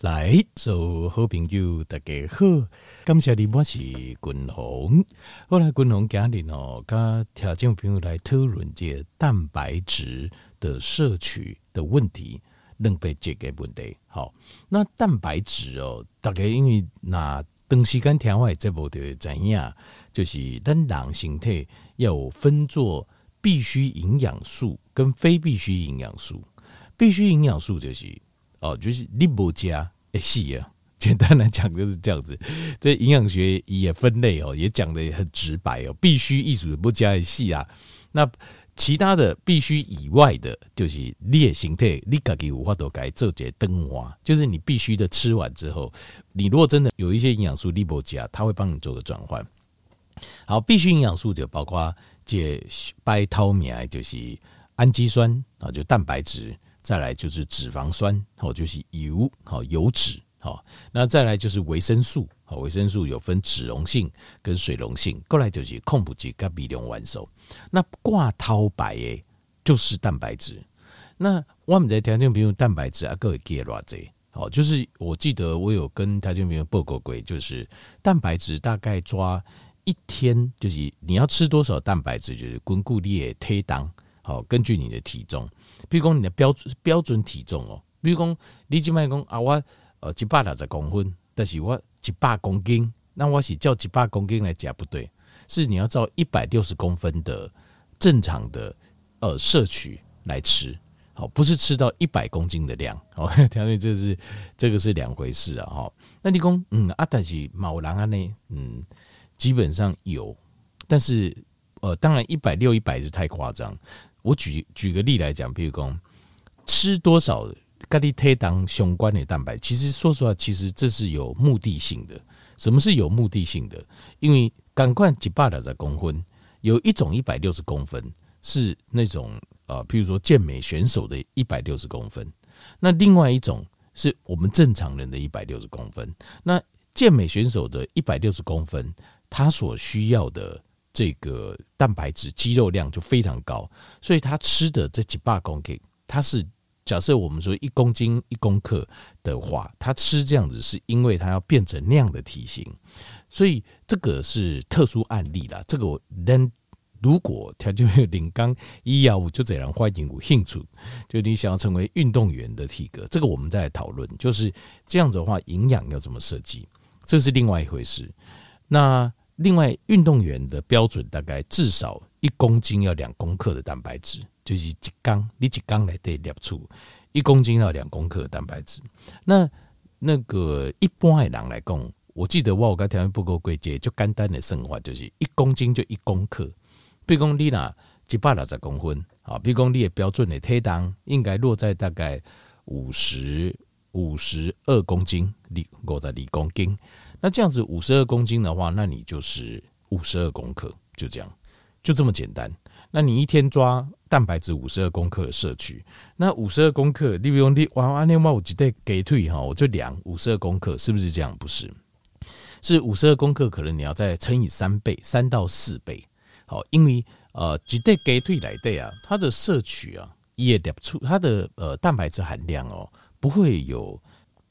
来，做好朋友大家好，感谢你，我是君宏。后来君宏今日哦，跟听众朋友来讨论这蛋白质的摄取的问题，能被解决问题。好，那蛋白质哦，大概因为那长时间听我节目就会知影，就是咱人身体要分作必须营养素跟非必须营养素。必须营养素就是哦，就是你不加。细啊，简单来讲就是这样子。这营养学也分类哦，也讲得很直白哦。必须艺术不加细啊，那其他的必须以外的，就是列形态，你自己有法度改做些灯化，就是你必须的吃完之后，你如果真的有一些营养素你不加，它会帮你做个转换。好，必须营养素就包括这白透明，就是氨基酸啊，就蛋白质。再来就是脂肪酸，好，就是油，好，油脂，好，那再来就是维生素，好，维生素有分脂溶性跟水溶性，过来就是矿物质跟微量元素。那挂头白诶，就是蛋白质。那我们在条件比如蛋白质啊，各位记得偌济，好，就是我记得我有跟条件比如报告过，就是蛋白质大概抓一天，就是你要吃多少蛋白质，就是根据你的体重，好，根据你的体重。比如讲你的标准标准体重哦，比如讲你即卖讲啊，我呃一百六十公分，但是我一百公斤，那我是照一百公斤来讲不对，是你要照一百六十公分的正常的呃摄取来吃，好，不是吃到一百公斤的量，哦，条件这是这个是两回事啊，哈。那你讲嗯啊，但是某人安呢，嗯，基本上有，但是呃，当然一百六一百是太夸张。我举举个例来讲，比如讲吃多少咖喱推当相关的蛋白，其实说实话，其实这是有目的性的。什么是有目的性的？因为赶快一百六十公分，有一种一百六十公分是那种呃，譬如说健美选手的一百六十公分，那另外一种是我们正常人的一百六十公分。那健美选手的一百六十公分，他所需要的。这个蛋白质肌肉量就非常高，所以他吃的这几百公斤，他是假设我们说一公斤一公克的话，他吃这样子是因为他要变成那样的体型，所以这个是特殊案例啦。这个我能如果条件没有领刚医药，我就这样欢迎有兴趣，就你想要成为运动员的体格，这个我们再来讨论，就是这样子的话，营养要怎么设计，这是另外一回事。那。另外，运动员的标准大概至少一公斤要两公克的蛋白质，就是一缸，你一缸来得摄取一公斤要两公克的蛋白质。那那个一般的人来讲，我记得我有跟条件不够规则，就简单的算法就是一公斤就一公克。比如讲你那一百六十公分，啊，比如讲你的标准的体重应该落在大概五十五十二公斤，你五十二公斤。那这样子五十二公斤的话，那你就是五十二公克，就这样，就这么简单。那你一天抓蛋白质五十二公克的摄取，那五十二公克，你比如你哇哇那哇我几袋给退哈，我就量五十二公克，是不是这样？不是，是五十二公克，可能你要再乘以三倍，三到四倍。好，因为呃几袋给退来的啊，它的摄取啊也得出它的呃蛋白质含量哦，不会有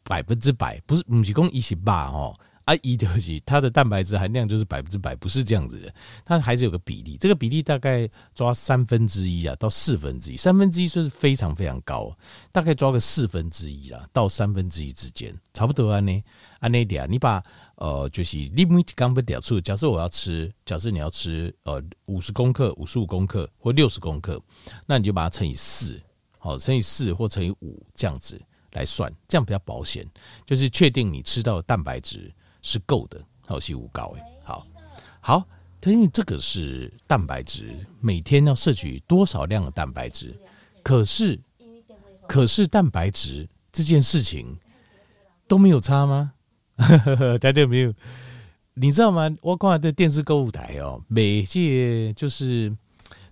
百分之百，不是不是讲一十八哦。啊，一的是它的蛋白质含量就是百分之百，不是这样子的，它还是有个比例，这个比例大概抓三分之一啊到四分之一，三分之一算是非常非常高，大概抓个四分之一啊到三分之一之间，差不多啊呢，啊那点，你把呃就是你刚不掉出，假设我要吃，假设你要吃呃五十公克、五十五公克或六十公克，那你就把它乘以四，好，乘以四或乘以五这样子来算，这样比较保险，就是确定你吃到的蛋白质。是够的，好细无高诶，好好，它因为这个是蛋白质，每天要摄取多少量的蛋白质？可是，可是蛋白质这件事情都没有差吗？大家有没有？你知道吗？我挂的电视购物台哦，每届就是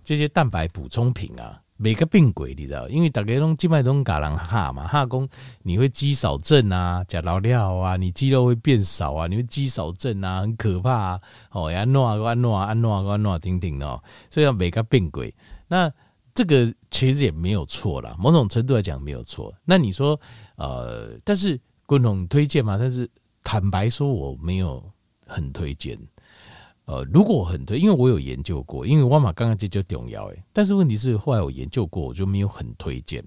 这些蛋白补充品啊。每个病鬼，你知道，因为大家都基本上都搞人哈嘛，哈讲你会肌少症啊，吃老料啊，你肌肉会变少啊，你会肌少症啊，很可怕啊，哦，安诺啊，安诺啊，安诺啊，安诺啊，听听哦，所以要每个病鬼，那这个其实也没有错啦，某种程度来讲没有错。那你说，呃，但是共同推荐嘛，但是坦白说我没有很推荐。呃，如果很推，因为我有研究过，因为我嘛刚刚这就重要诶，但是问题是后来我研究过，我就没有很推荐。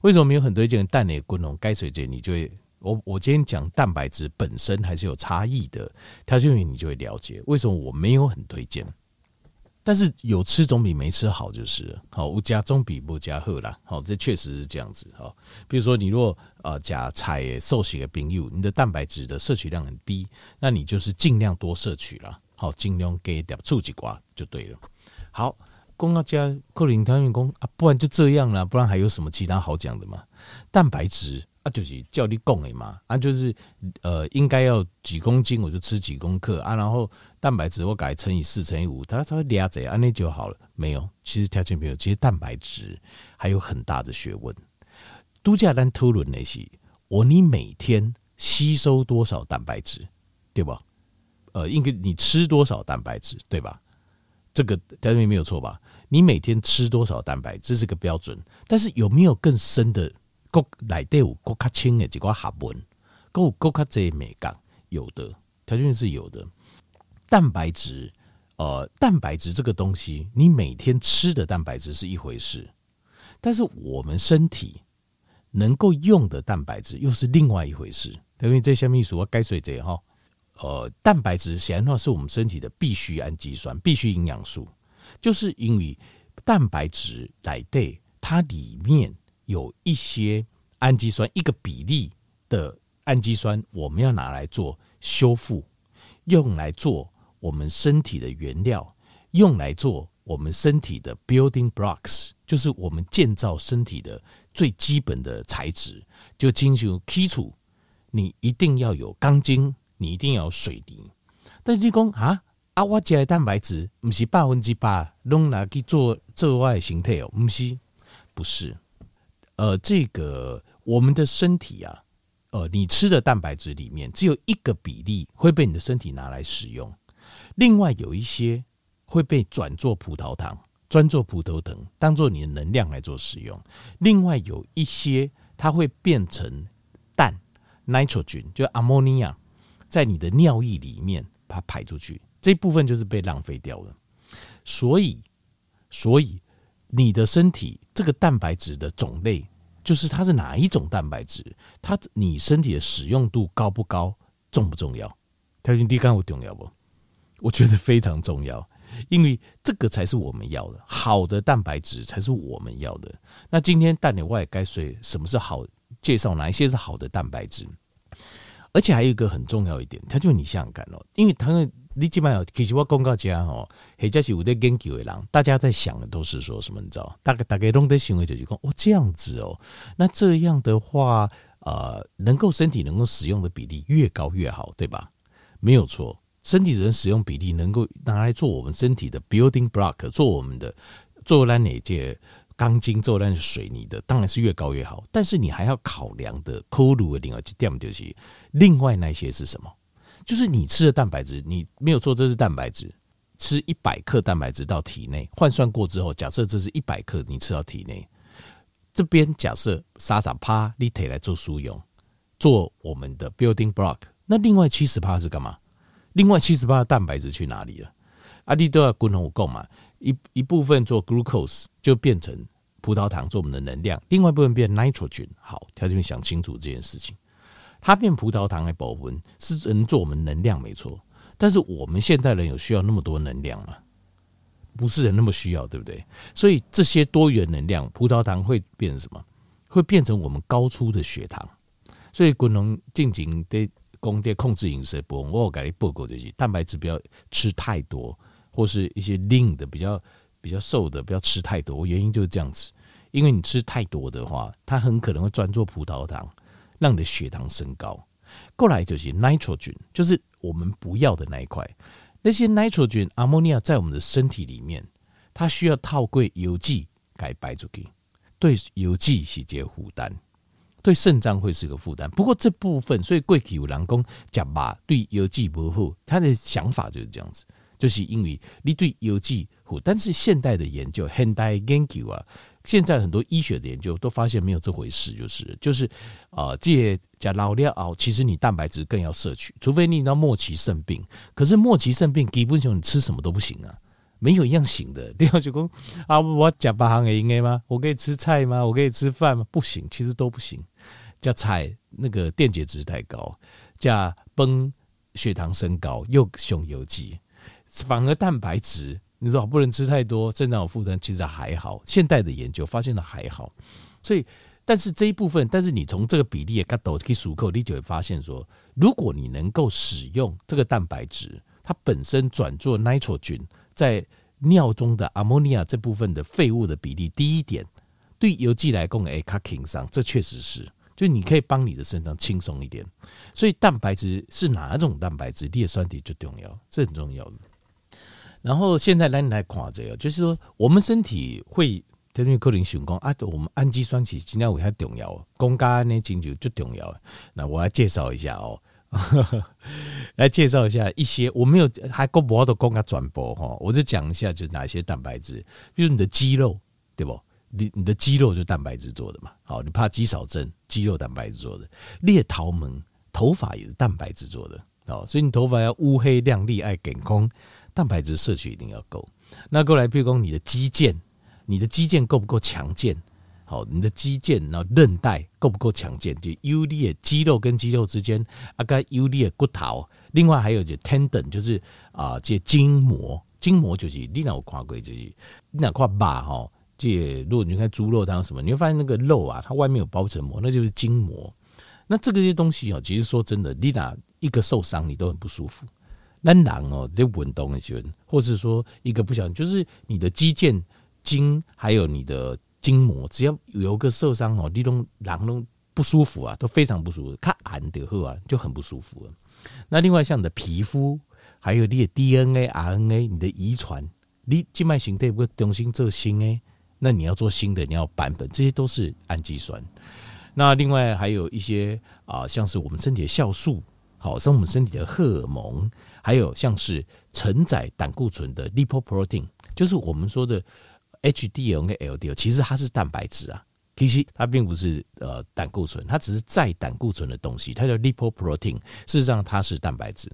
为什么没有很推荐？蛋类共同该水解，你就会我我今天讲蛋白质本身还是有差异的，它就你就会了解为什么我没有很推荐。但是有吃总比没吃好，就是好，无加总比不加好啦。好，这确实是这样子。哈，比如说你若呃加菜瘦型的朋友，你的蛋白质的摄取量很低，那你就是尽量多摄取了。好，尽量给点醋几瓜就对了。好，公要加克林汤员工啊，不然就这样了，不然还有什么其他好讲的吗？蛋白质。啊，就是叫你供的嘛，啊，就是呃，应该要几公斤我就吃几公克啊，然后蛋白质我改乘以四乘以五，它稍微俩这样那就好了。没有，其实条件没有，其实蛋白质还有很大的学问。度假单讨论那些，我你每天吸收多少蛋白质，对吧？呃，应该你吃多少蛋白质，对吧？这个条件没有错吧？你每天吃多少蛋白质，是个标准，但是有没有更深的？国内底有国较轻的几个学问，有国较济美感，有的条件是有的。蛋白质，呃，蛋白质这个东西，你每天吃的蛋白质是一回事，但是我们身体能够用的蛋白质又是另外一回事。因为这些秘书我该说这哈，呃，蛋白质显然话是我们身体的必需氨基酸、必需营养素，就是因为蛋白质内底它里面。有一些氨基酸，一个比例的氨基酸，我们要拿来做修复，用来做我们身体的原料，用来做我们身体的 building blocks，就是我们建造身体的最基本的材质。就进行基础，你一定要有钢筋，你一定要有水泥。但是你讲啊啊，我加的蛋白质不是百分之百拢拿去做做外形态哦，不是，不是。呃，这个我们的身体啊，呃，你吃的蛋白质里面只有一个比例会被你的身体拿来使用，另外有一些会被转做葡萄糖，专做葡萄糖当做你的能量来做使用。另外有一些它会变成氮 （nitrogen），就 ammonia，在你的尿液里面把它排出去，这部分就是被浪费掉了。所以，所以。你的身体这个蛋白质的种类，就是它是哪一种蛋白质？它你身体的使用度高不高？重不重要？条件低干我重要不？我觉得非常重要，因为这个才是我们要的，好的蛋白质才是我们要的。那今天蛋里外该说什么是好？介绍哪一些是好的蛋白质？而且还有一个很重要一点，他就你想想看哦，因为它的。你基本上其实我公告家哦，或者是有在研究的人，大家在想的都是说什么？你知道？大概大概弄得行为就是讲哦，这样子哦，那这样的话，呃，能够身体能够使用的比例越高越好，对吧？没有错，身体人使用比例能够拿来做我们身体的 building block，做我们的做来哪件钢筋，做咱水泥的，当然是越高越好。但是你还要考量的考虑的另外点就是，另外那些是什么？就是你吃的蛋白质，你没有错，这是蛋白质。吃一百克蛋白质到体内，换算过之后，假设这是一百克，你吃到体内，这边假设沙沙趴你腿来做输用，做我们的 building block。那另外七十趴是干嘛？另外七十趴的蛋白质去哪里了？阿弟都要共同购嘛，一一部分做 glucose 就变成葡萄糖做我们的能量，另外一部分变 nitrogen。好，条件想清楚这件事情。它变葡萄糖来保温是能做我们能量没错，但是我们现代人有需要那么多能量吗？不是人那么需要，对不对？所以这些多元能量，葡萄糖会变成什么？会变成我们高出的血糖。所以，滚龙进行的供电控制饮食不？我有给你报告这些蛋白质不要吃太多，或是一些 lean 的比较比较瘦的不要吃太多。原因就是这样子，因为你吃太多的话，它很可能会转做葡萄糖。让你的血糖升高，过来就是 nitrogen，就是我们不要的那一块。那些 nitrogen、ammonia 在我们的身体里面，它需要套过邮寄给排出去，对邮寄是一个负担，对肾脏会是个负担。不过这部分，所以过去有人讲，吃肉对邮寄不好，他的想法就是这样子。就是因为你对药剂，但是现代的研究，现代研究啊，现在很多医学的研究都发现没有这回事，就是就是啊，这些讲老了啊，其实你蛋白质更要摄取，除非你到末期肾病，可是末期肾病基本上你吃什么都不行啊，没有一样行的。你要就说啊，我吃八行也应该吗？我可以吃菜吗？我可以吃饭吗？不行，其实都不行。加菜那个电解质太高，加崩血糖升高，又熊油剂。反而蛋白质，你说不能吃太多，肾脏有负担，其实还好。现代的研究发现的还好，所以，但是这一部分，但是你从这个比例也看到，可以数扣，你就会发现说，如果你能够使用这个蛋白质，它本身转做 nitrogen 在尿中的 ammonia 这部分的废物的比例低一点，对油剂来讲，哎，它轻松，这确实是。就你可以帮你的肾脏轻松一点，所以蛋白质是哪种蛋白质？裂酸体就重要，这很重要的。然后现在来来看这个，就是说我们身体会根据克林熊讲啊，我们氨基酸其实今天为它重要，公家呢研究最重要。那我来介绍一下哦，来介绍一下一些我没有还够不好的公家转播哈，我就讲一下就是哪些蛋白质，比如你的肌肉，对不？你你的肌肉就蛋白质做的嘛？好，你怕肌少症，肌肉蛋白质做的。裂头门头发也是蛋白质做的哦，所以你头发要乌黑亮丽，爱健康，蛋白质摄取一定要够。那过来，譬如说你的肌腱，你的肌腱够不够强健？好，你的肌腱然后韧带够不够强健？就有力的肌肉跟肌肉之间啊，该有力的骨头。另外还有就 tendon，就是啊，这筋膜，筋膜就是你哪有看过就是你哪块肉哈。这如果你看猪肉汤什么，你会发现那个肉啊，它外面有包层膜，那就是筋膜。那这个些东西啊，其实说真的，你哪一个受伤，你都很不舒服。那囊哦，这运动的时候，或者说一个不小心，就是你的肌腱、筋，还有你的筋膜，只要有个受伤哦，你都囊都不舒服啊，都非常不舒服。它按的后啊，就很不舒服了。那另外像你的皮肤，还有你的 DNA、RNA，你的遗传，你静脉形态不重新做新诶。那你要做新的，你要版本，这些都是氨基酸。那另外还有一些啊，像是我们身体的酵素，好，像我们身体的荷尔蒙，还有像是承载胆固醇的 lipoprotein，就是我们说的 HDL 跟 LDL，其实它是蛋白质啊，其实它并不是呃胆固醇，它只是载胆固醇的东西，它叫 lipoprotein，事实上它是蛋白质。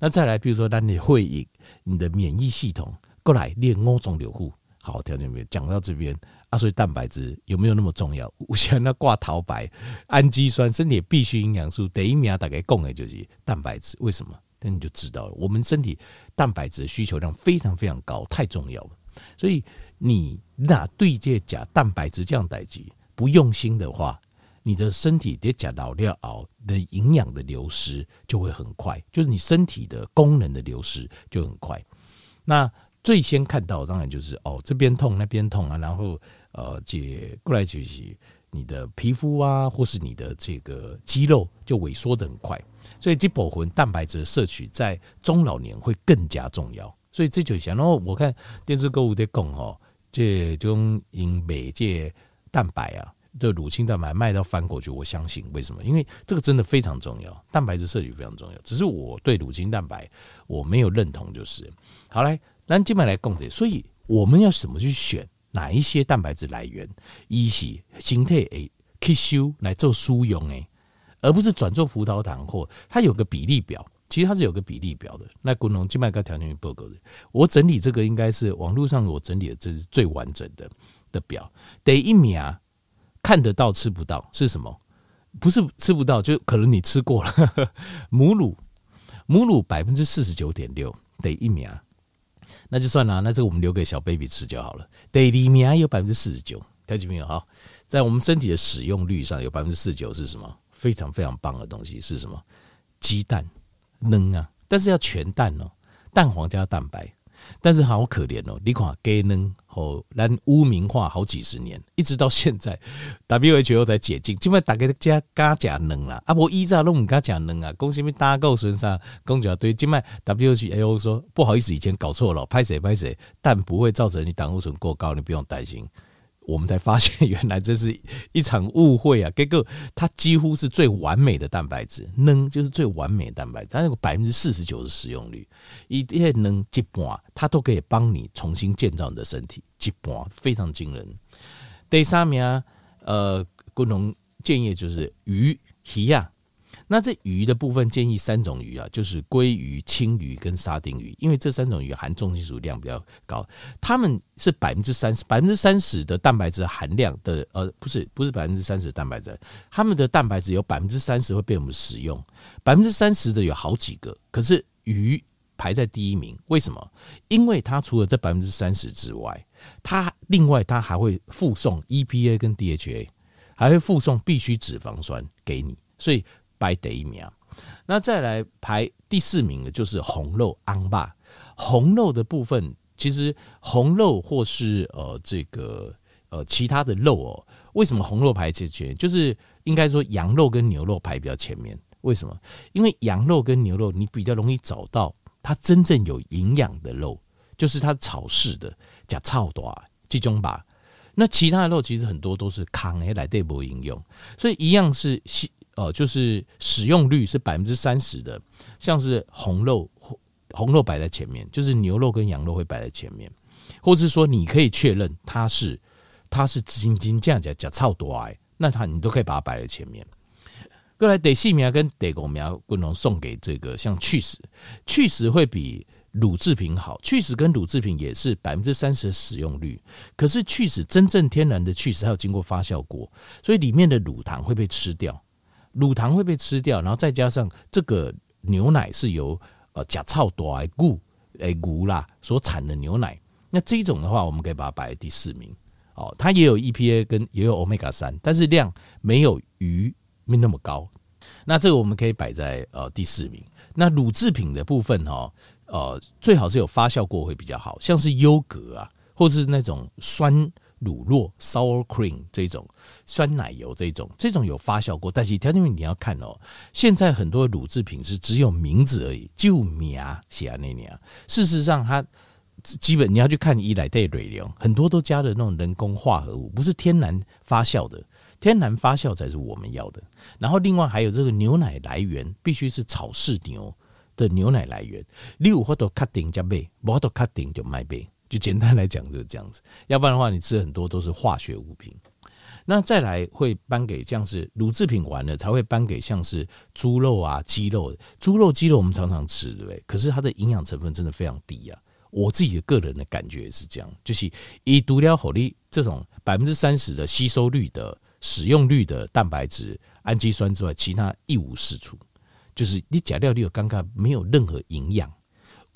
那再来，比如说，当你会以你的免疫系统过来练五种流户。好，条件没有讲到这边啊，所以蛋白质有没有那么重要？我想那挂桃白，氨基酸，身体必需营养素，第一名大概供的就是蛋白质。为什么？那你就知道了，我们身体蛋白质的需求量非常非常高，太重要了。所以你那对这假蛋白质这样代志不用心的话，你的身体得假老料熬的营养的流失就会很快，就是你身体的功能的流失就很快。那最先看到当然就是哦，这边痛那边痛啊，然后呃，接过来就是你的皮肤啊，或是你的这个肌肉就萎缩得很快，所以这部分蛋白质摄取在中老年会更加重要。所以这就想，然后我看电视购物在讲哦，这种因美这蛋白啊，这乳清蛋白卖到翻过去，我相信为什么？因为这个真的非常重要，蛋白质摄取非常重要。只是我对乳清蛋白我没有认同，就是好来。咱静脉来讲这，所以我们要怎么去选哪一些蛋白质来源，一是身体诶吸收来做输用诶，而不是转做葡萄糖或它有个比例表，其实它是有个比例表的。那滚龙今晚跟条件报告的，我整理这个应该是网络上我整理的，这是最完整的的表。第一秒看得到吃不到是什么？不是吃不到，就可能你吃过了。母乳，母乳百分之四十九点六，第一秒。那就算了，那这个我们留给小 baby 吃就好了。对，里面还有百分之四十九，看见没有？哈，在我们身体的使用率上有百分之四十九是什么？非常非常棒的东西是什么？鸡蛋，嫩啊，但是要全蛋哦，蛋黄加蛋白。但是好可怜哦，你看鸡卵和咱污名化好几十年，一直到现在，WHO 才解禁，基本大家加加加能啦，啊不依照拢唔加加能啊，讲什么胆固醇啥，讲就对，今麦 WHO 说不好意思，以前搞错了，拍谁拍谁，但不会造成你胆固醇过高，你不用担心。我们才发现，原来这是一场误会啊！结果它几乎是最完美的蛋白质，能就是最完美的蛋白质，它有百分之四十九的使用率，一天能一半，它都可以帮你重新建造你的身体，一半非常惊人。第三名，呃，共同建议就是鱼、鱼呀。那这鱼的部分建议三种鱼啊，就是鲑鱼、青鱼跟沙丁鱼，因为这三种鱼含重金属量比较高，它们是百分之三十百分之三十的蛋白质含量的，呃，不是不是百分之三十的蛋白质，它们的蛋白质有百分之三十会被我们使用，百分之三十的有好几个，可是鱼排在第一名，为什么？因为它除了这百分之三十之外，它另外它还会附送 EPA 跟 DHA，还会附送必需脂肪酸给你，所以。排第一名，那再来排第四名的就是红肉昂巴。红肉的部分，其实红肉或是呃这个呃其他的肉哦，为什么红肉排前前？就是应该说羊肉跟牛肉排比较前面。为什么？因为羊肉跟牛肉你比较容易找到它真正有营养的肉，就是它草饲的加草多这种吧。那其他的肉其实很多都是扛诶来对不应用，所以一样是哦，就是使用率是百分之三十的，像是红肉，红肉摆在前面，就是牛肉跟羊肉会摆在前面，或是说你可以确认它是它是斤斤这样讲讲超多哎，那它你都可以把它摆在前面。过来得细苗跟得狗苗不能送给这个像去死，去死会比乳制品好，去死跟乳制品也是百分之三十的使用率，可是去死真正天然的去死还有经过发酵过，所以里面的乳糖会被吃掉。乳糖会被吃掉，然后再加上这个牛奶是由呃甲草多来固诶固啦所产的牛奶，那这一种的话，我们可以把它摆在第四名哦。它也有 EPA 跟也有 Omega 三，但是量没有鱼没那么高。那这个我们可以摆在呃第四名。那乳制品的部分哈，呃最好是有发酵过会比较好，像是优格啊，或者是那种酸。乳酪 （sour cream） 这种酸奶油这种，这种有发酵过，但是条件你要看哦。现在很多乳制品是只有名字而已，就名写啊那里啊。事实上，它基本你要去看伊莱代瑞流，很多都加的那种人工化合物，不是天然发酵的。天然发酵才是我们要的。然后另外还有这个牛奶来源必须是草饲牛的牛奶来源，你有法度确定才买，无法度确定就卖买。就简单来讲就是这样子，要不然的话，你吃很多都是化学物品。那再来会颁给像是乳制品完了，才会颁给像是猪肉啊、鸡肉。猪肉、鸡肉我们常常吃，对不对？可是它的营养成分真的非常低啊。我自己的个人的感觉也是这样，就是以独料火力这种百分之三十的吸收率的使用率的蛋白质、氨基酸之外，其他一无是处。就是你假料你有尴尬，没有任何营养。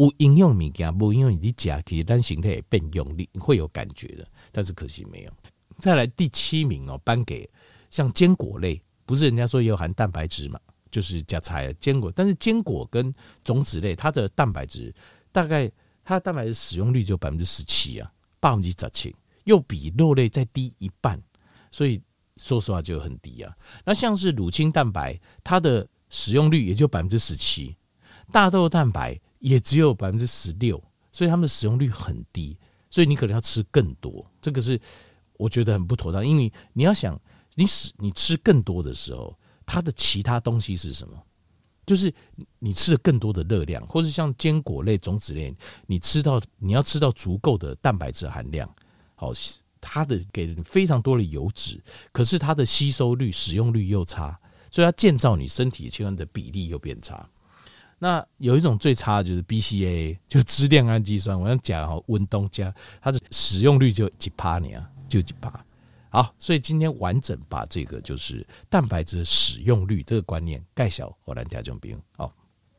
有营养物件，无营养你吃，其实咱形态也变用力，会有感觉的。但是可惜没有。再来第七名哦，颁给像坚果类，不是人家说也有含蛋白质嘛？就是加菜坚果，但是坚果跟种子类，它的蛋白质大概它的蛋白质使用率就百分之十七啊，百分之十七，又比肉类再低一半，所以说实话就很低啊。那像是乳清蛋白，它的使用率也就百分之十七，大豆蛋白。也只有百分之十六，所以它们的使用率很低，所以你可能要吃更多，这个是我觉得很不妥当。因为你要想，你使你吃更多的时候，它的其他东西是什么？就是你吃了更多的热量，或是像坚果类、种子类，你吃到你要吃到足够的蛋白质含量，好，它的给人非常多的油脂，可是它的吸收率、使用率又差，所以它建造你身体器官的比例又变差。那有一种最差的就是 BCAA，就支链氨基酸。我要讲哦，温东家它的使用率就几趴呢，就几趴。好，所以今天完整把这个就是蛋白质使用率这个观念盖小，我来调整兵。好。